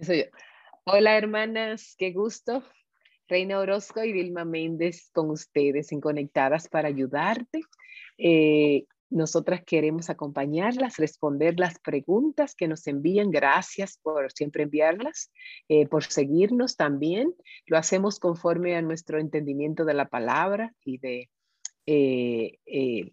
Soy yo. Hola hermanas, qué gusto. Reina Orozco y Vilma Méndez con ustedes en Conectadas para ayudarte. Eh, nosotras queremos acompañarlas, responder las preguntas que nos envían. Gracias por siempre enviarlas, eh, por seguirnos también. Lo hacemos conforme a nuestro entendimiento de la palabra y de eh,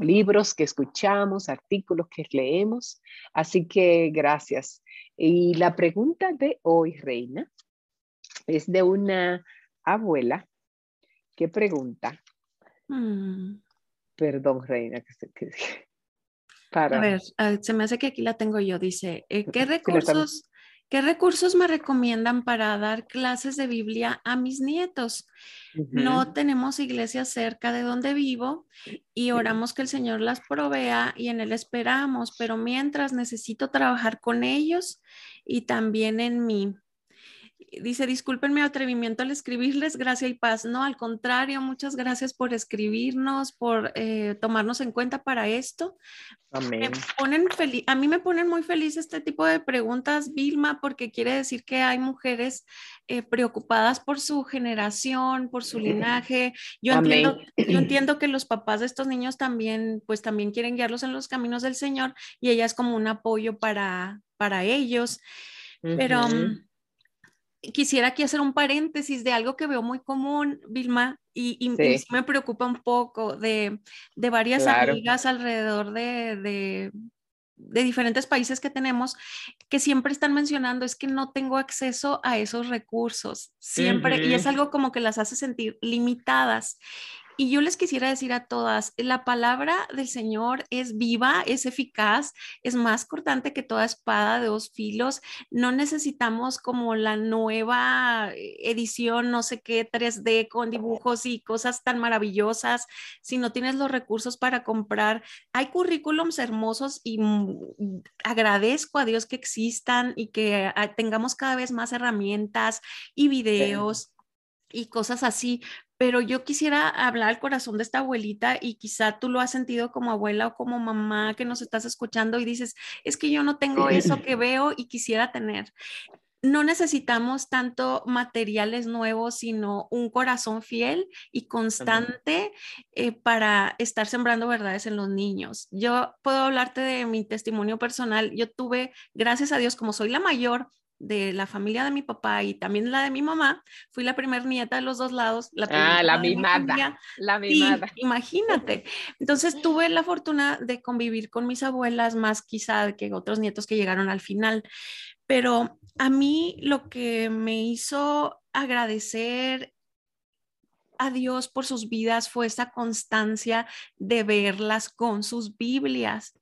libros que escuchamos, artículos que leemos. Así que gracias. Y la pregunta de hoy, Reina, es de una abuela que pregunta. Mm. Perdón, Reina, que, se, que para... A ver, se me hace que aquí la tengo yo. Dice, eh, ¿qué recursos, ¿qué recursos me recomiendan para dar clases de Biblia a mis nietos? No tenemos iglesia cerca de donde vivo y oramos que el Señor las provea y en Él esperamos, pero mientras necesito trabajar con ellos y también en mí dice, disculpen mi atrevimiento al escribirles, gracia y paz. No, al contrario, muchas gracias por escribirnos, por eh, tomarnos en cuenta para esto. Amén. ponen a mí me ponen muy feliz este tipo de preguntas, Vilma, porque quiere decir que hay mujeres eh, preocupadas por su generación, por su linaje. Yo entiendo, yo entiendo que los papás de estos niños también, pues también quieren guiarlos en los caminos del Señor y ella es como un apoyo para, para ellos. Pero quisiera aquí hacer un paréntesis de algo que veo muy común, Vilma, y, me preocupa un poco de, varias amigas alrededor de, diferentes países que tenemos que siempre están mencionando es que no tengo acceso a esos recursos, siempre, y es algo como que las hace sentir limitadas. Y yo les quisiera decir a todas, la palabra del Señor es viva, es eficaz, es más cortante que toda espada de dos filos. No necesitamos como la nueva edición, no sé qué, 3D con dibujos y cosas tan maravillosas. Si no tienes los recursos para comprar, hay currículums hermosos y agradezco a Dios que existan y que ah, tengamos cada vez más herramientas y videos. y cosas así, pero yo quisiera hablar al corazón de esta abuelita y quizá tú lo has sentido como abuela o como mamá que nos estás escuchando y dices, es que yo no tengo eso que veo y quisiera tener. No necesitamos tanto materiales nuevos, sino un corazón fiel y constante eh, para estar sembrando verdades en los niños. Yo puedo hablarte de mi testimonio personal. Yo tuve, gracias a Dios, como soy la mayor, de la familia de mi papá y también la de mi mamá, fui la primer nieta de los dos lados. La ah, la mimada, la mimada. imagínate. Entonces tuve la fortuna de convivir con mis abuelas más quizá que otros nietos que llegaron al final. Pero a mí lo que me hizo agradecer a Dios por sus vidas fue esa constancia de verlas con sus Biblias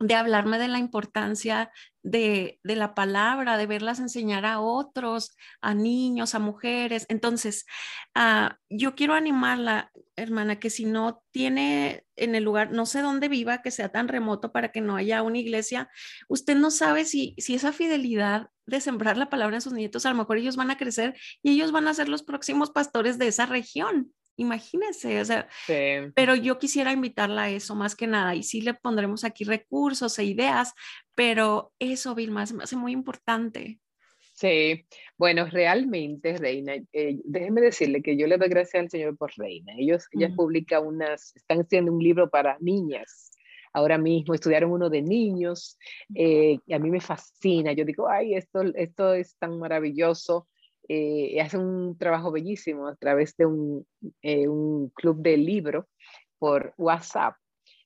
de hablarme de la importancia de, la palabra, de verlas enseñar a otros, a niños, a mujeres. Entonces, ah, yo quiero animarla, hermana, que si no tiene en el lugar, no sé dónde viva, que sea tan remoto para que no haya una iglesia, usted no sabe si, si esa fidelidad de sembrar la palabra en sus nietos, a lo mejor ellos van a crecer y ellos van a ser los próximos pastores de esa región imagínense, o sea, pero yo quisiera invitarla a eso más que nada y sí le pondremos aquí recursos e ideas, pero eso, Vilma, me hace muy importante. Sí, bueno, realmente, Reina, eh, déjeme decirle que yo le doy gracias al Señor por Reina. Ellos, ella publica unas, están haciendo un libro para niñas. Ahora mismo estudiaron uno de niños eh, y a mí me fascina. Yo digo, ay, esto, esto es tan maravilloso eh, hace un trabajo bellísimo a través de un, eh, un club de libro por WhatsApp,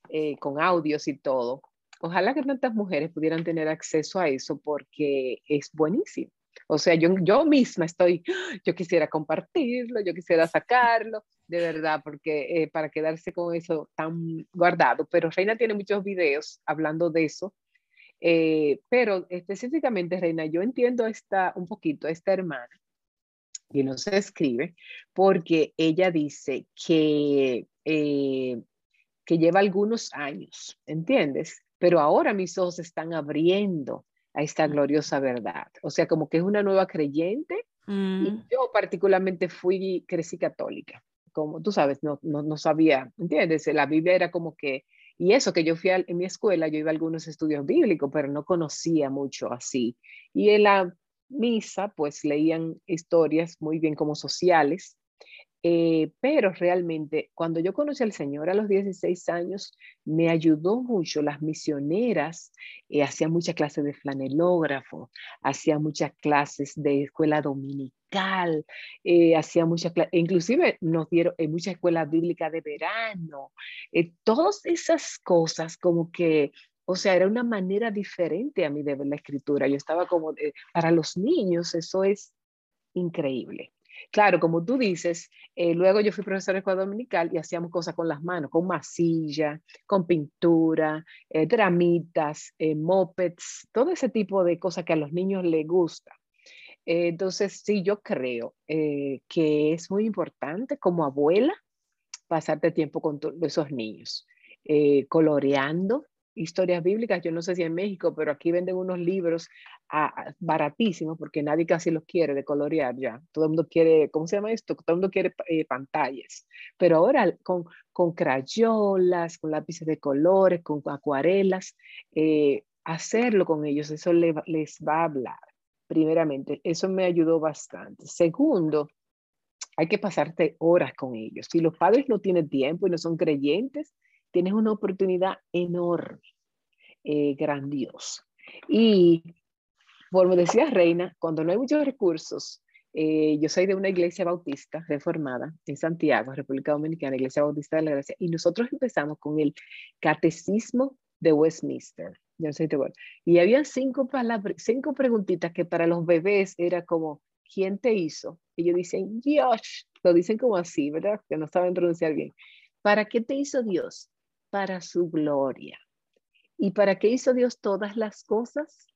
eh, con audios y todo. Ojalá que tantas mujeres pudieran tener acceso a eso porque es buenísimo. O sea, yo, yo misma estoy, yo quisiera compartirlo, yo quisiera sacarlo, de verdad, porque eh, para quedarse con eso tan guardado. Pero Reina tiene muchos videos hablando de eso. pero específicamente, Reina, yo entiendo esta, un poquito a esta hermana y nos escribe, porque ella dice que, eh, que lleva algunos años, ¿entiendes? Pero ahora mis ojos están abriendo a esta gloriosa verdad. O sea, como que es una nueva creyente. Y mm. yo particularmente fui, crecí católica. Como tú sabes, no, no, no sabía, ¿entiendes? La Biblia era como que Y eso que yo fui a, en mi escuela, yo iba a algunos estudios bíblicos, pero no conocía mucho así. Y en la misa, pues leían historias muy bien como sociales, eh, pero realmente cuando yo conocí al Señor a los 16 años, me ayudó mucho. Las misioneras eh, hacían muchas clases de flanelógrafo, hacían muchas clases de escuela dominical, eh, hacían muchas inclusive nos dieron en muchas escuelas bíblicas de verano. todas esas cosas como que o sea, era una manera diferente a mí de ver la escritura. Yo estaba como, para los niños eso es increíble. Claro, como tú dices, eh, luego yo fui profesora de escuela dominical y hacíamos cosas con las manos, con masilla, con pintura, eh, dramitas, eh, mopeds, todo ese tipo de cosas que a los niños les gusta. entonces, sí, yo creo que es muy importante como abuela pasarte tiempo con esos niños, coloreando, historias bíblicas, yo no sé si en México, pero aquí venden unos libros baratísimos porque nadie casi los quiere de colorear ya. Todo el mundo quiere, ¿cómo se llama esto? Todo el mundo quiere eh, pantallas. Pero ahora con, con crayolas, con lápices de colores, con acuarelas, eh, hacerlo con ellos, eso les va a hablar. Primeramente, eso me ayudó bastante. Segundo, hay que pasarte horas con ellos. Si los padres no tienen tiempo y no son creyentes, tienes una oportunidad enorme, eh, grandiosa. Y como decía Reina, cuando no hay muchos recursos, eh, yo soy de una iglesia bautista reformada en Santiago, República Dominicana, Iglesia Bautista de la Gracia, y nosotros empezamos con el Catecismo de Westminster. Yo no sé si y había cinco, palabras, cinco preguntitas que para los bebés era como, ¿quién te hizo? Ellos dicen, Dios, lo dicen como así, ¿verdad? Que no saben pronunciar bien. ¿Para qué te hizo Dios? Para su gloria. ¿Y para qué hizo Dios todas las cosas?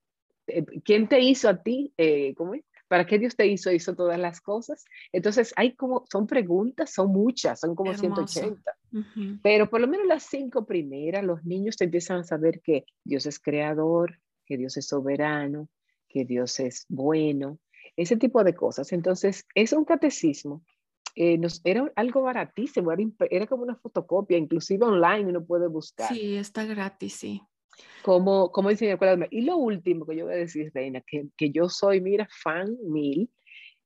Eh, ¿Quién te hizo a ti? Eh, ¿Cómo es? ¿Para qué Dios te hizo, hizo todas las cosas? Entonces, hay como, son preguntas, son muchas, son como 180. Pero por lo menos las cinco primeras, los niños te empiezan a saber que Dios es creador, que Dios es soberano, que Dios es bueno, ese tipo de cosas. Entonces, es un catecismo eh, nos, era algo baratísimo, era, como una fotocopia, inclusive online uno puede buscar. Sí, está gratis, sí. Como, como dice Y lo último que yo voy a decir, Reina, que, que yo soy, mira, fan mil,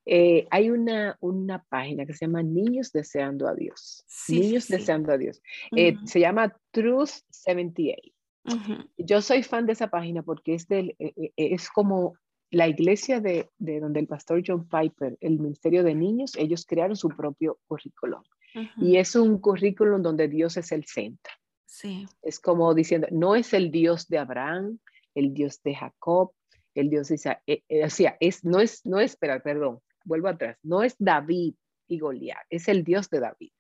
eh, hay una, una página que se llama Niños Deseando a Dios. Niños Deseando a Dios. Eh, se llama Truth 78. Yo soy fan de esa página porque es, del, es como la iglesia de, donde el pastor John Piper, el Ministerio de Niños, ellos crearon su propio currículum. Y es un currículum donde Dios es el centro. Sí. Es como diciendo, no es el Dios de Abraham, el Dios de Jacob, el Dios de Isaac. Eh, eh, o sea, es, no es, no es, espera, perdón, vuelvo atrás, no es David y Goliat, es el Dios de David.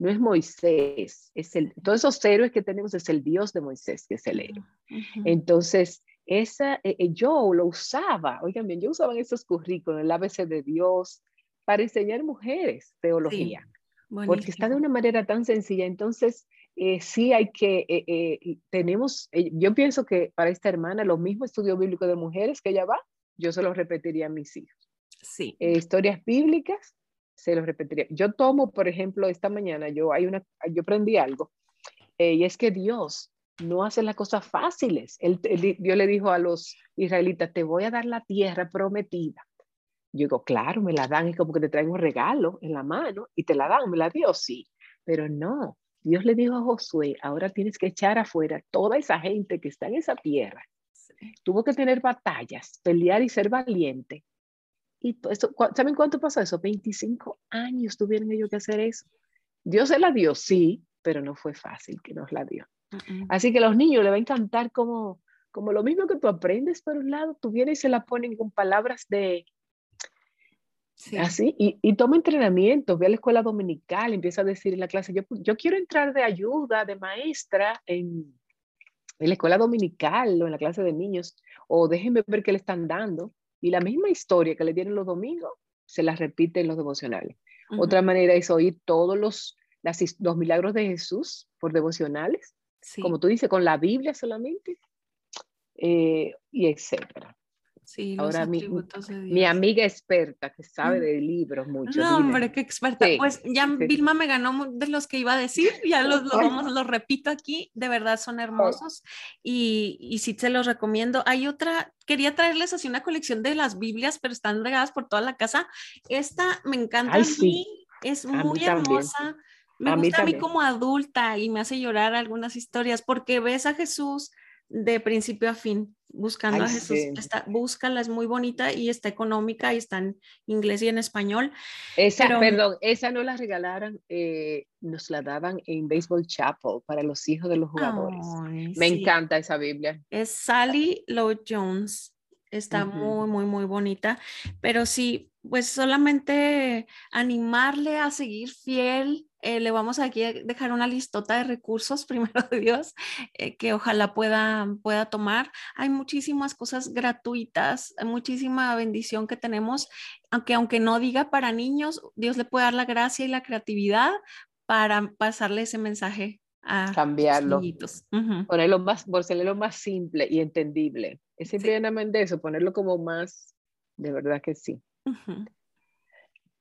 No es Moisés, es el, todos esos héroes que tenemos es el Dios de Moisés, que es el héroe. Entonces, esa, eh, eh, yo lo usaba, oigan bien, yo usaba en esos currículos, el ABC de Dios, para enseñar mujeres teología, porque está de una manera tan sencilla. Entonces, eh, sí hay que, tenemos, yo pienso que para esta hermana, lo mismo estudio bíblico de mujeres que ella va, yo se lo repetiría a mis hijos. Sí. historias bíblicas, se los repetiría. Yo tomo, por ejemplo, esta mañana, yo, hay una, yo aprendí algo, y es que Dios no hace las cosas fáciles. Él, Dios le dijo a los israelitas, te voy a dar la tierra prometida. Yo digo, claro, me la dan, es como que te traigo un regalo en la mano y te la dan, me la dio, sí. Pero no, Dios le dijo a Josué, ahora tienes que echar afuera toda esa gente que está en esa tierra. Tuvo que tener batallas, pelear y ser valiente. Y eso, ¿saben cuánto pasó eso? 25 años tuvieron ellos que hacer eso. Dios se la dio, sí, pero no fue fácil que nos la dio. Así que a los niños les va a encantar como, como lo mismo que tú aprendes por un lado, tú vienes y se la ponen con palabras de... Así, y, y, toma entrenamiento, ve a la escuela dominical, empieza a decir en la clase, yo, yo quiero entrar de ayuda, de maestra en, en la escuela dominical o en la clase de niños, o déjenme ver qué le están dando. Y la misma historia que le dieron los domingos, se la repite en los devocionales. Otra manera es oír todos los, los milagros de Jesús por devocionales como tú dices, con la Biblia solamente, eh, y etcétera. Sí, Ahora mi, mi, amiga experta que sabe de libros mucho. No, hombre, qué experta. pues ya Vilma me ganó de los que iba a decir, ya los, los, repito aquí, de verdad son hermosos y, y sí se los recomiendo. Hay otra, quería traerles así una colección de las Biblias, pero están regadas por toda la casa. Esta me encanta a mí, es muy hermosa. Me gusta a mí como adulta y me hace llorar algunas historias porque ves a Jesús de principio a fin, buscando a Jesús. Está, búscala, es muy bonita y está económica y está en inglés y en español. Esa, perdón, esa no la regalaron, eh, nos la daban en Baseball Chapel para los hijos de los jugadores. Me encanta esa Biblia. Es Sally Lowe Jones. Está muy, muy, muy bonita. Pero sí, pues solamente animarle a seguir fiel eh, le vamos aquí a dejar una listota de recursos, primero de Dios, eh, que ojalá pueda, pueda tomar. Hay muchísimas cosas gratuitas, muchísima bendición que tenemos, aunque aunque no diga para niños, Dios le puede dar la gracia y la creatividad para pasarle ese mensaje a cambiarlo, los ponerlo más, ponerlo más simple y entendible. Es simplemente eso, ponerlo como más, de verdad que sí.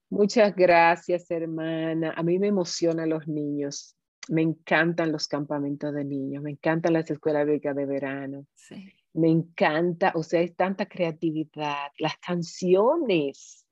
Muchas gracias, hermana. A mí me emocionan los niños. Me encantan los campamentos de niños, me encantan las escuelas becas de verano. Me encanta, o sea, hay tanta creatividad, las canciones.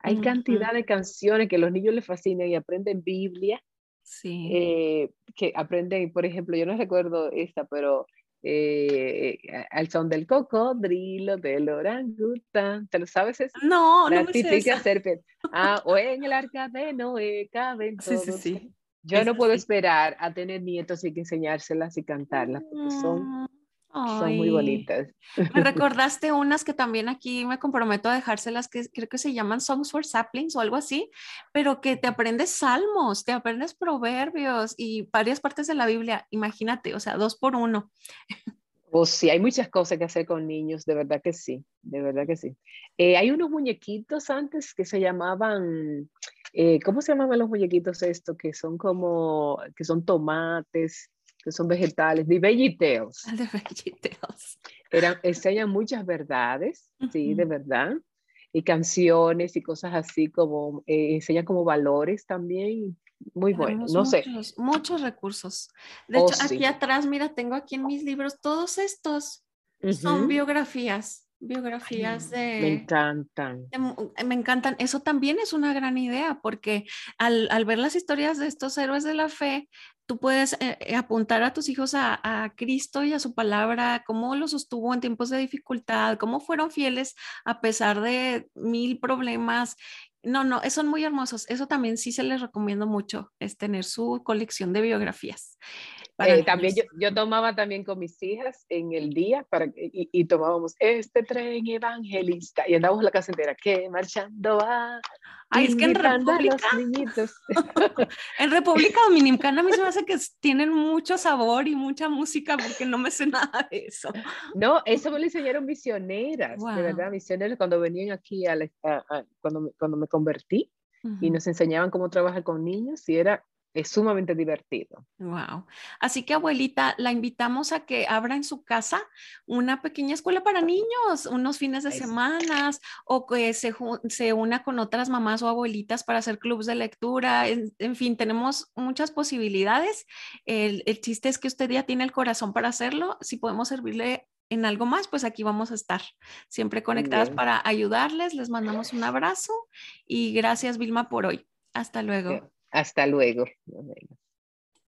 Hay cantidad de canciones que a los niños les fascinan y aprenden Biblia. Sí. Eh, que aprenden, por ejemplo, yo no recuerdo esta, pero eh, al son del cocodrilo, del orangután. ¿Te lo sabes eso? No, no me sé serpiente. Ah, o en el arca de Noé caben todos. Sí, sí, sí. Yo no puedo esperar a tener nietos y que enseñárselas y cantarlas, porque son son muy bonitas. Me recordaste unas que también aquí me comprometo a dejárselas, que creo que se llaman Songs for Saplings o algo así, pero que te aprendes salmos, te aprendes proverbios y varias partes de la Biblia. Imagínate, o sea, dos por uno. Oh, sí, hay muchas cosas que hacer con niños, de verdad que sí, de verdad que sí. Eh, hay unos muñequitos antes que se llamaban, eh, ¿cómo se llamaban los muñequitos estos? Que son como, que son tomates que son vegetales, de vegetables. De vegetables. Eran, enseñan muchas verdades, sí, de verdad, y canciones y cosas así como, eh, enseñan como valores también, muy bueno, no sé. Muchos recursos. De oh, hecho, aquí atrás, mira, tengo aquí en mis libros, todos estos son biografías biografías de... Me encantan. me encantan. Eso también es una gran idea porque al, al, ver las historias de estos héroes de la fe, tú puedes eh, eh, apuntar a tus hijos a, a, Cristo y a su palabra, cómo lo sostuvo en tiempos de dificultad, cómo fueron fieles a pesar de mil problemas. No, no, son muy hermosos. Eso también sí se les recomiendo mucho, es tener su colección de biografías. Eh, también yo, yo, tomaba también con mis hijas en el día para, y, y tomábamos este tren evangelista y andábamos la casa entera que marchando va. Ay, es que en República, en República Dominicana a mí se me hace que tienen mucho sabor y mucha música porque no me sé nada de eso. No, eso me lo enseñaron misioneras, de verdad, misioneras cuando venían aquí, a, cuando, cuando me convertí y nos enseñaban cómo trabajar con niños y era es sumamente divertido. Wow. Así que abuelita, la invitamos a que abra en su casa una pequeña escuela para niños, unos fines de semana, o que se, se, una con otras mamás o abuelitas para hacer clubes de lectura. En, fin, tenemos muchas posibilidades. El, el, chiste es que usted ya tiene el corazón para hacerlo. Si podemos servirle en algo más, pues aquí vamos a estar siempre conectadas para ayudarles. Les mandamos un abrazo y gracias Vilma por hoy. Hasta luego. Hasta luego.